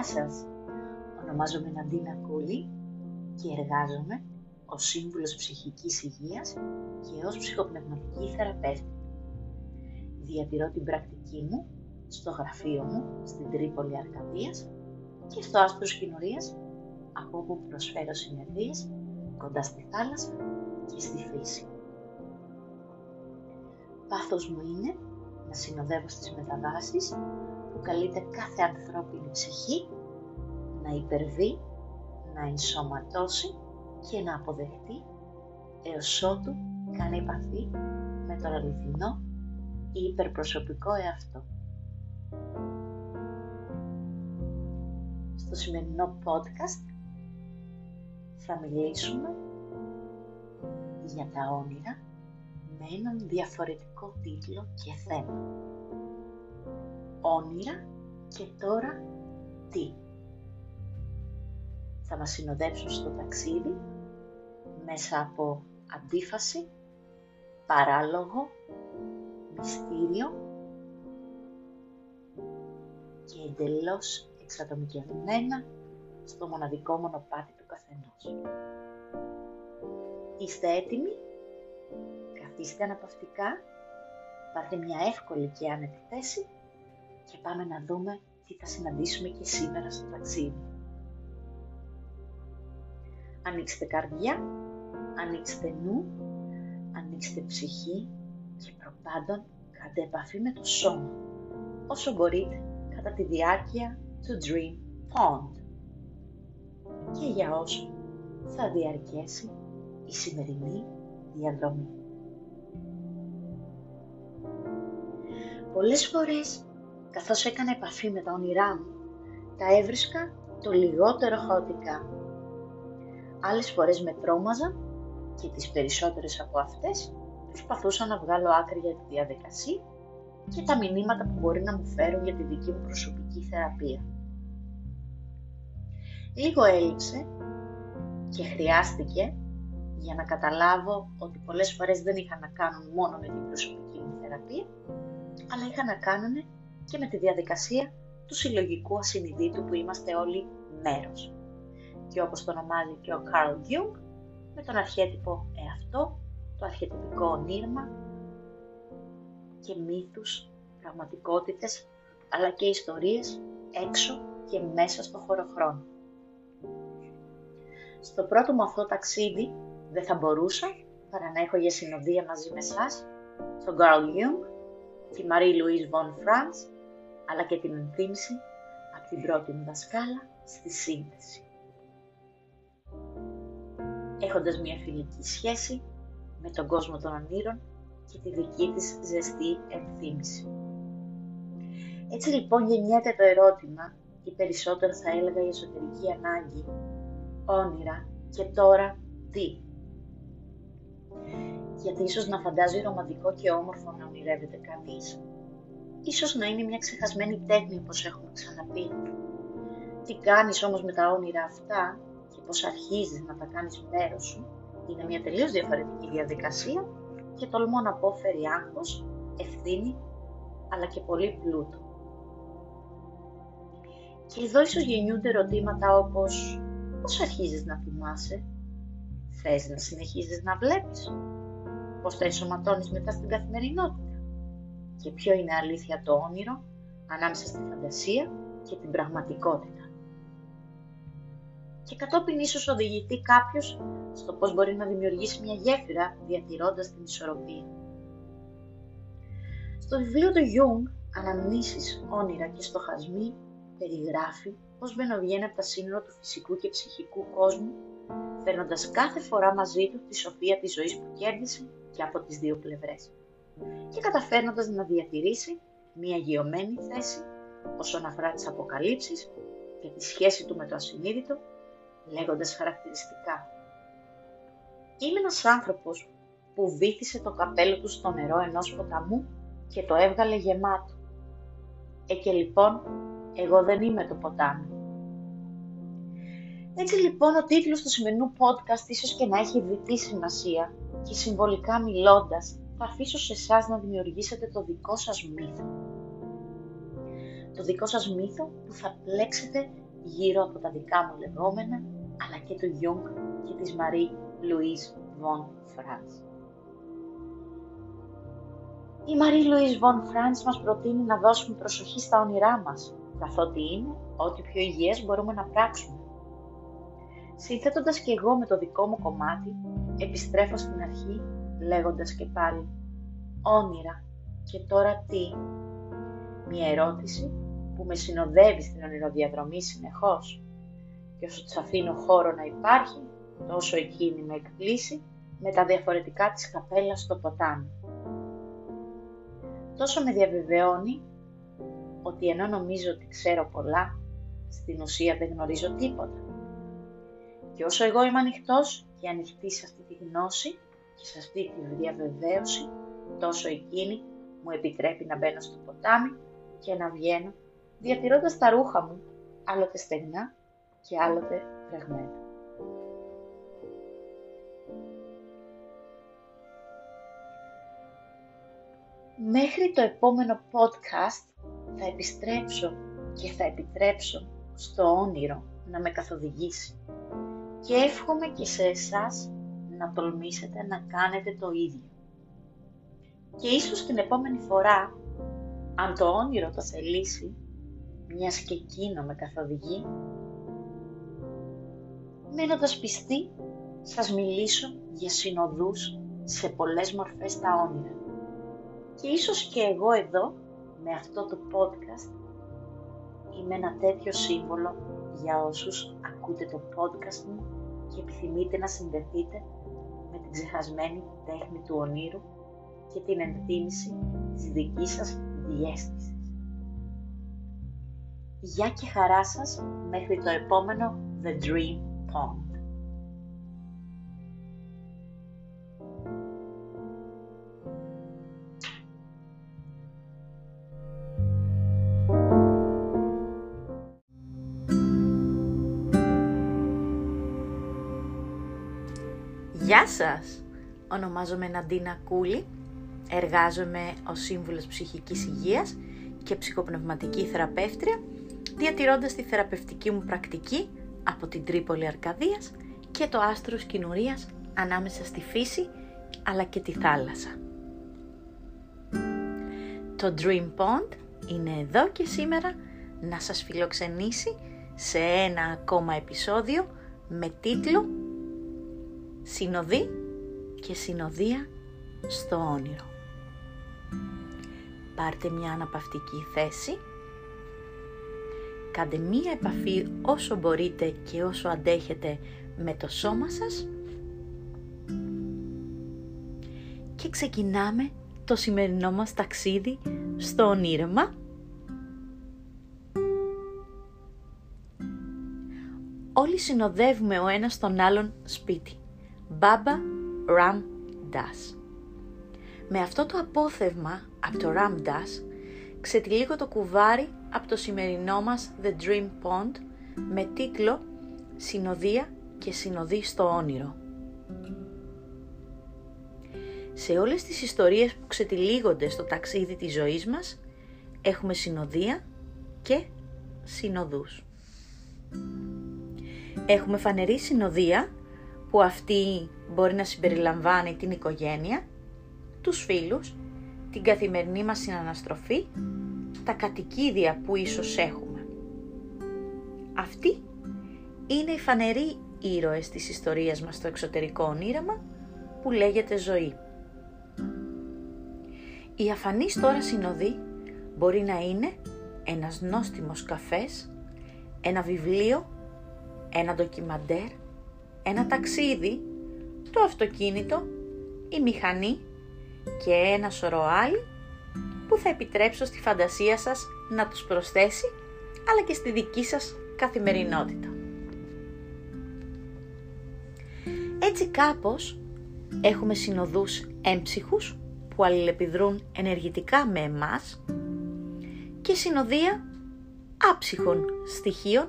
Γεια σας, ονομάζομαι Ναντίνα Κούλη και εργάζομαι ως σύμβουλος ψυχικής υγείας και ως ψυχοπνευματική θεραπεύτη. Διατηρώ την πρακτική μου στο γραφείο μου στην Τρίπολη Αρκαδίας και στο Άστρος Κοινορίας από όπου προσφέρω συνεδρίες κοντά στη θάλασσα και στη φύση. Πάθος μου είναι να συνοδεύω στις μεταβάσεις που καλείται κάθε ανθρώπινη ψυχή να υπερβεί, να ενσωματώσει και να αποδεχτεί έως ότου κάνει επαφή με τον αληθινό ή υπερπροσωπικό εαυτό. Στο σημερινό podcast θα μιλήσουμε για τα όνειρα με έναν διαφορετικό τίτλο και θέμα. Όνειρα και τώρα τι. Θα μας συνοδέψουν στο ταξίδι μέσα από αντίφαση, παράλογο, μυστήριο και εντελώς εξατομικευμένα στο μοναδικό μονοπάτι του καθενός. Είστε έτοιμοι; Καθίστε αναπαυτικά, πάρτε μια εύκολη και άνετη θέση και πάμε να δούμε τι θα συναντήσουμε και σήμερα στο ταξίδι. Ανοίξτε καρδιά, ανοίξτε νου, ανοίξτε ψυχή και προπάντων κάντε επαφή με το σώμα όσο μπορείτε κατά τη διάρκεια του Dream Pond και για όσο θα διαρκέσει η σημερινή διαδρομή. Πολλές φορές, καθώς έκανα επαφή με τα όνειρά μου, τα έβρισκα το λιγότερο χαοτικά. Άλλες φορές με τρόμαζαν και τις περισσότερες από αυτές προσπαθούσα να βγάλω άκρη για τη διαδικασία και τα μηνύματα που μπορεί να μου φέρουν για τη δική μου προσωπική θεραπεία. Λίγο έλειψε και χρειάστηκε για να καταλάβω ότι πολλές φορές δεν είχαν να κάνουν μόνο με την προσωπική μου θεραπεία, αλλά είχαν να κάνουν και με τη διαδικασία του συλλογικού ασυνειδήτου που είμαστε όλοι μέρος. Και όπως το ονομάζει και ο Carl Jung, με τον αρχέτυπο εαυτό, το αρχετυπικό ονείρμα και μύθους, πραγματικότητες, αλλά και ιστορίες έξω και μέσα στο χωροχρόνο. Στο πρώτο μου αυτό ταξίδι δεν θα μπορούσα παρά να έχω για συνοδεία μαζί με εσάς τον Carl Jung, τη Marie-Louise von Franz, αλλά και την ενθύμηση από την πρώτη μου δασκάλα στη σύνθεση. Έχοντας μια φιλική σχέση με τον κόσμο των ονείρων και τη δική της ζεστή ενθύμηση. Έτσι λοιπόν γεννιέται το ερώτημα, ή περισσότερο θα έλεγα η εσωτερική ανάγκη, όνειρα και τώρα τι γιατί ίσως να φαντάζει ρομαντικό και όμορφο να ονειρεύεται κανείς. Ίσως να είναι μια ξεχασμένη τέχνη όπως έχουμε ξαναπεί. Τι κάνεις όμως με τα όνειρα αυτά και πώς αρχίζεις να τα κάνεις μέρος σου είναι μια τελείως διαφορετική διαδικασία και τολμώ να πω φέρει άγχος, ευθύνη αλλά και πολύ πλούτο. Και εδώ ίσως γεννιούνται ερωτήματα όπως πώς αρχίζεις να θυμάσαι, θες να συνεχίζεις να βλέπεις, πώς τα ενσωματώνεις μετά στην καθημερινότητα; Και ποιο είναι αλήθεια το όνειρο ανάμεσα στη φαντασία και την πραγματικότητα. Και κατόπιν ίσως οδηγηθεί κάποιος στο πώς μπορεί να δημιουργήσει μια γέφυρα διατηρώντας την ισορροπία. Στο βιβλίο του Jung, «Αναμνήσεις, όνειρα και στοχασμοί» περιγράφει πώς μπαινοβγαίνει από τα σύνορα του φυσικού και ψυχικού κόσμου, φέρνοντας κάθε φορά μαζί του τη σοφία της ζωής που κέρδισε και από τις δύο πλευρές και καταφέρνοντας να διατηρήσει μια γεωμένη θέση όσον αφορά τις αποκαλύψεις και τη σχέση του με το ασυνείδητο, λέγοντας χαρακτηριστικά. Είμαι ένας άνθρωπος που βήθησε το καπέλο του στο νερό ενός ποταμού και το έβγαλε γεμάτο. Ε και λοιπόν, εγώ δεν είμαι το ποτάμι. Έτσι λοιπόν ο τίτλος του σημερινού podcast ίσως και να έχει διτή σημασία και συμβολικά μιλώντας θα αφήσω σε εσάς να δημιουργήσετε το δικό σας μύθο. Το δικό σας μύθο που θα πλέξετε γύρω από τα δικά μου λεγόμενα, αλλά και του Γιουνγκ και της Μαρί Λουίζ φον Φραντς. Η Μαρί Λουίζ φον Φραντς μας προτείνει να δώσουμε προσοχή στα όνειρά μας, καθότι είναι ό,τι πιο υγιές μπορούμε να πράξουμε. Σύνθετοντας και εγώ με το δικό μου κομμάτι, επιστρέφω στην αρχή λέγοντας και πάλι «Όνειρα και τώρα τι» Μια ερώτηση που με συνοδεύει στην ονειροδιαδρομή συνεχώς και όσο της αφήνω χώρο να υπάρχει, τόσο εκείνη με εκπλήσει με τα διαφορετικά της καπέλας στο ποτάμι. Τόσο με διαβεβαιώνει ότι ενώ νομίζω ότι ξέρω πολλά, στην ουσία δεν γνωρίζω τίποτα. Και όσο εγώ είμαι ανοιχτός και ανοιχτή σε αυτή τη γνώση και σε αυτή τη διαβεβαίωση, τόσο εκείνη μου επιτρέπει να μπαίνω στο ποτάμι και να βγαίνω, διατηρώντας τα ρούχα μου, άλλοτε στεγνά και άλλοτε φραγμένα. Μέχρι το επόμενο podcast θα επιστρέψω και θα επιτρέψω στο όνειρο να με καθοδηγήσει και εύχομαι και σε εσάς να τολμήσετε να κάνετε το ίδιο. Και ίσως την επόμενη φορά, αν το όνειρο το θελήσει, μιας και εκείνο με καθοδηγεί, μένοντας πιστή, σας μιλήσω για συνοδούς σε πολλές μορφές τα όνειρα. Και ίσως και εγώ εδώ, με αυτό το podcast, είμαι ένα τέτοιο σύμβολο για όσους ακούτε το podcast μου και επιθυμείτε να συνδεθείτε με την ξεχασμένη τέχνη του ονείρου και την ενθύμηση της δικής σας διέστησης. Γεια και χαρά σας μέχρι το επόμενο The Dream Pond. Γεια σας! Ονομάζομαι Ναντίνα Κούλη, εργάζομαι ως σύμβουλος ψυχικής υγείας και ψυχοπνευματική θεραπεύτρια, διατηρώντας τη θεραπευτική μου πρακτική από την Τρίπολη Αρκαδίας και το άστρο κοινουρίας ανάμεσα στη φύση αλλά και τη θάλασσα. Το Dream Pond είναι εδώ και σήμερα να σας φιλοξενήσει σε ένα ακόμα επεισόδιο με τίτλο συνοδή και συνοδεία στο όνειρο. Πάρτε μια αναπαυτική θέση, κάντε μία επαφή όσο μπορείτε και όσο αντέχετε με το σώμα σας και ξεκινάμε το σημερινό μας ταξίδι στο ονείρεμα. Όλοι συνοδεύουμε ο ένας τον άλλον σπίτι. Baba Ram Das. Με αυτό το απόθευμα από το Ram Das ξετυλίγω το κουβάρι από το σημερινό μας The Dream Pond με τίτλο «Συνοδεία και συνοδή στο όνειρο». Σε όλες τις ιστορίες που ξετυλίγονται στο ταξίδι της ζωής μας έχουμε συνοδεία και συνοδούς. Έχουμε φανερή συνοδεία που αυτή μπορεί να συμπεριλαμβάνει την οικογένεια, τους φίλους, την καθημερινή μας συναναστροφή, τα κατοικίδια που ίσως έχουμε. Αυτοί είναι οι φανεροί ήρωες της ιστορίας μας στο εξωτερικό ονείραμα που λέγεται ζωή. Η αφανής τώρα συνοδή μπορεί να είναι ένας νόστιμος καφές, ένα βιβλίο, ένα ντοκιμαντέρ, ένα ταξίδι, το αυτοκίνητο, η μηχανή και ένα σωρό άλλοι που θα επιτρέψω στη φαντασία σας να τους προσθέσει αλλά και στη δική σας καθημερινότητα. Έτσι κάπως έχουμε συνοδούς έμψυχους που αλληλεπιδρούν ενεργητικά με εμάς και συνοδεία άψυχων στοιχείων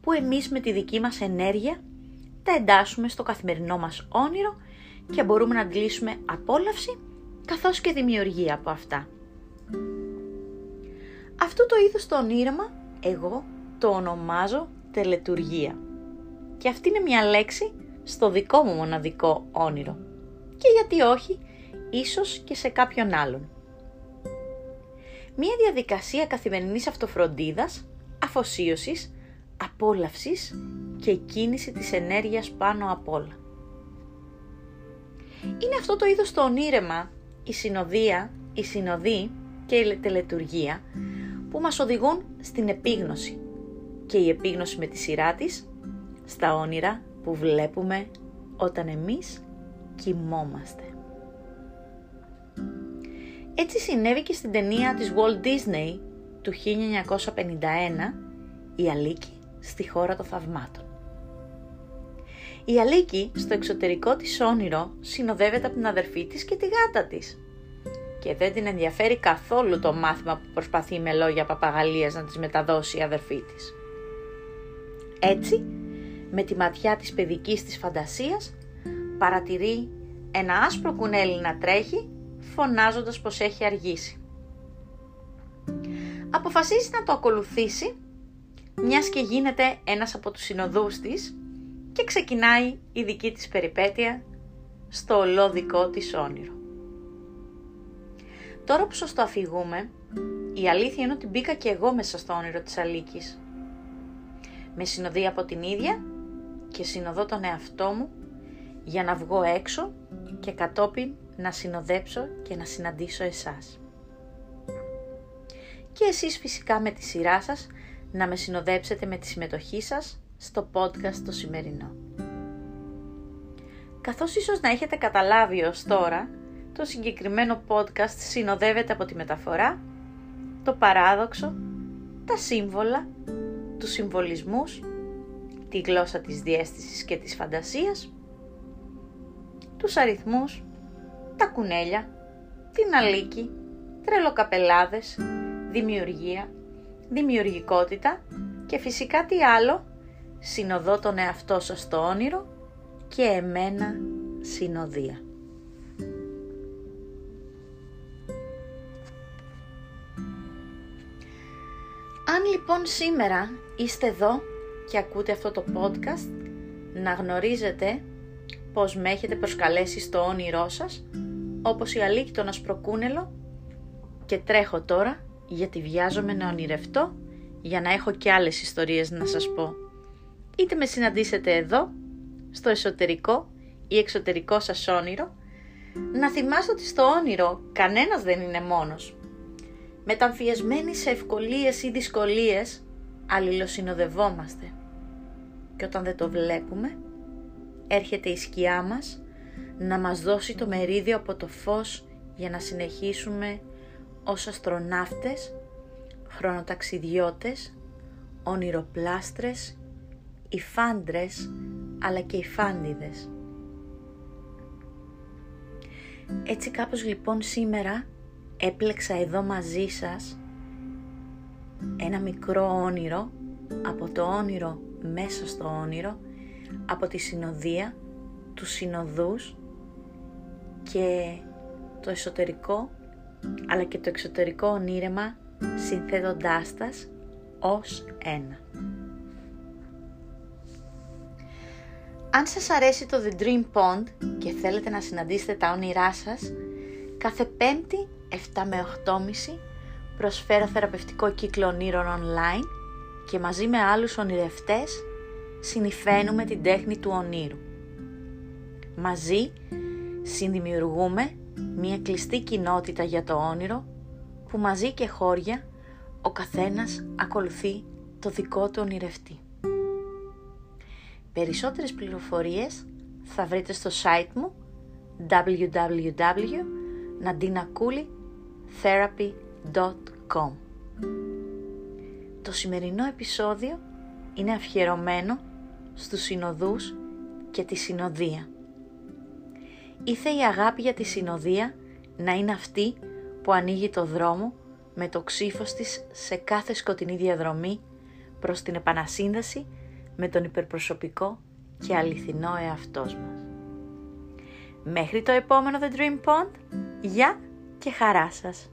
που εμείς με τη δική μας ενέργεια τα εντάσσουμε στο καθημερινό μας όνειρο και μπορούμε να αντιλήσουμε απόλαυση καθώς και δημιουργία από αυτά. Αυτό το είδος το ονείραμα εγώ το ονομάζω τελετουργία. Και αυτή είναι μια λέξη στο δικό μου μοναδικό όνειρο. Και γιατί όχι, ίσως και σε κάποιον άλλον. Μια διαδικασία καθημερινής αυτοφροντίδας, αφοσίωσης, απόλαυσης και κίνηση της ενέργειας πάνω απ' όλα. Είναι αυτό το είδος το ονείρεμα, η συνοδεία, η συνοδή και η τελετουργία που μας οδηγούν στην επίγνωση και η επίγνωση με τη σειρά της στα όνειρα που βλέπουμε όταν εμείς κοιμόμαστε. Έτσι συνέβη και στην ταινία της Walt Disney του 1951 «Η Αλίκη στη χώρα των θαυμάτων». Η Αλίκη στο εξωτερικό της όνειρο συνοδεύεται από την αδερφή της και τη γάτα της και δεν την ενδιαφέρει καθόλου το μάθημα που προσπαθεί με λόγια παπαγαλίας να της μεταδώσει η αδερφή της. Έτσι, με τη ματιά της παιδικής της φαντασίας, παρατηρεί ένα άσπρο κουνέλι να τρέχει, φωνάζοντας πως έχει αργήσει. Αποφασίζει να το ακολουθήσει, μιας και γίνεται ένας από τους συνοδούς της και ξεκινάει η δική της περιπέτεια στο ολόδικό της όνειρο. Τώρα που σας το αφηγούμε, η αλήθεια είναι ότι μπήκα και εγώ μέσα στο όνειρο της Αλίκης. Με συνοδεία από την ίδια και συνοδώ τον εαυτό μου για να βγω έξω και κατόπιν να συνοδέψω και να συναντήσω εσάς. Και εσείς φυσικά με τη σειρά σας να με συνοδέψετε με τη συμμετοχή σας στο podcast το σημερινό. Καθώς ίσως να έχετε καταλάβει ως τώρα, το συγκεκριμένο podcast συνοδεύεται από τη μεταφορά, το παράδοξο, τα σύμβολα, τους συμβολισμούς, τη γλώσσα της διέστησης και της φαντασίας, τους αριθμούς, τα κουνέλια, την αλήκη, τρελοκαπελάδες, δημιουργία, δημιουργικότητα και φυσικά τι άλλο, συνοδώ τον εαυτό σας στο όνειρο και εμένα συνοδεία. Αν λοιπόν σήμερα είστε εδώ και ακούτε αυτό το podcast, να γνωρίζετε πως με έχετε προσκαλέσει στο όνειρό σας, όπως η αλήκη τον ασπροκούνελο και τρέχω τώρα γιατί βιάζομαι να ονειρευτώ για να έχω και άλλες ιστορίες να σας πω. Είτε με συναντήσετε εδώ, στο εσωτερικό ή εξωτερικό σας όνειρο, να θυμάστε ότι στο όνειρο κανένας δεν είναι μόνος. Μεταμφιεσμένοι σε ευκολίες ή δυσκολίες, αλληλοσυνοδευόμαστε. Και όταν δεν το βλέπουμε, έρχεται η σκιά μας να μας δώσει το μερίδιο από το φως για να συνεχίσουμε ως αστροναύτες, χρονοταξιδιώτες, ονειροπλάστρες, υφάντρες αλλά και υφάντιδες. Έτσι κάπως λοιπόν σήμερα έπλεξα εδώ μαζί σας ένα μικρό όνειρο από το όνειρο μέσα στο όνειρο από τη συνοδεία, του συνοδούς και το εσωτερικό αλλά και το εξωτερικό ονείρεμα συνθέτοντάς τας ως ένα. Αν σας αρέσει το The Dream Pond και θέλετε να συναντήσετε τα όνειρά σας, κάθε πέμπτη 7 με 8.30 προσφέρω θεραπευτικό κύκλο ονείρων online και μαζί με άλλους ονειρευτές συνηφαίνουμε την τέχνη του ονείρου. Μαζί συνδημιουργούμε μια κλειστή κοινότητα για το όνειρο που μαζί και χώρια ο καθένας ακολουθεί το δικό του ονειρευτή. Περισσότερες πληροφορίες θα βρείτε στο site μου www.nadinakuli.therapy.com Το σημερινό επεισόδιο είναι αφιερωμένο στους συνοδούς και τη συνοδεία. Ήθε η αγάπη για τη συνοδεία να είναι αυτή που ανοίγει το δρόμο με το ξύφος της σε κάθε σκοτεινή διαδρομή προς την επανασύνδεση με τον υπερπροσωπικό και αληθινό εαυτός μας. Μέχρι το επόμενο The Dream Pond, γεια και χαρά σας!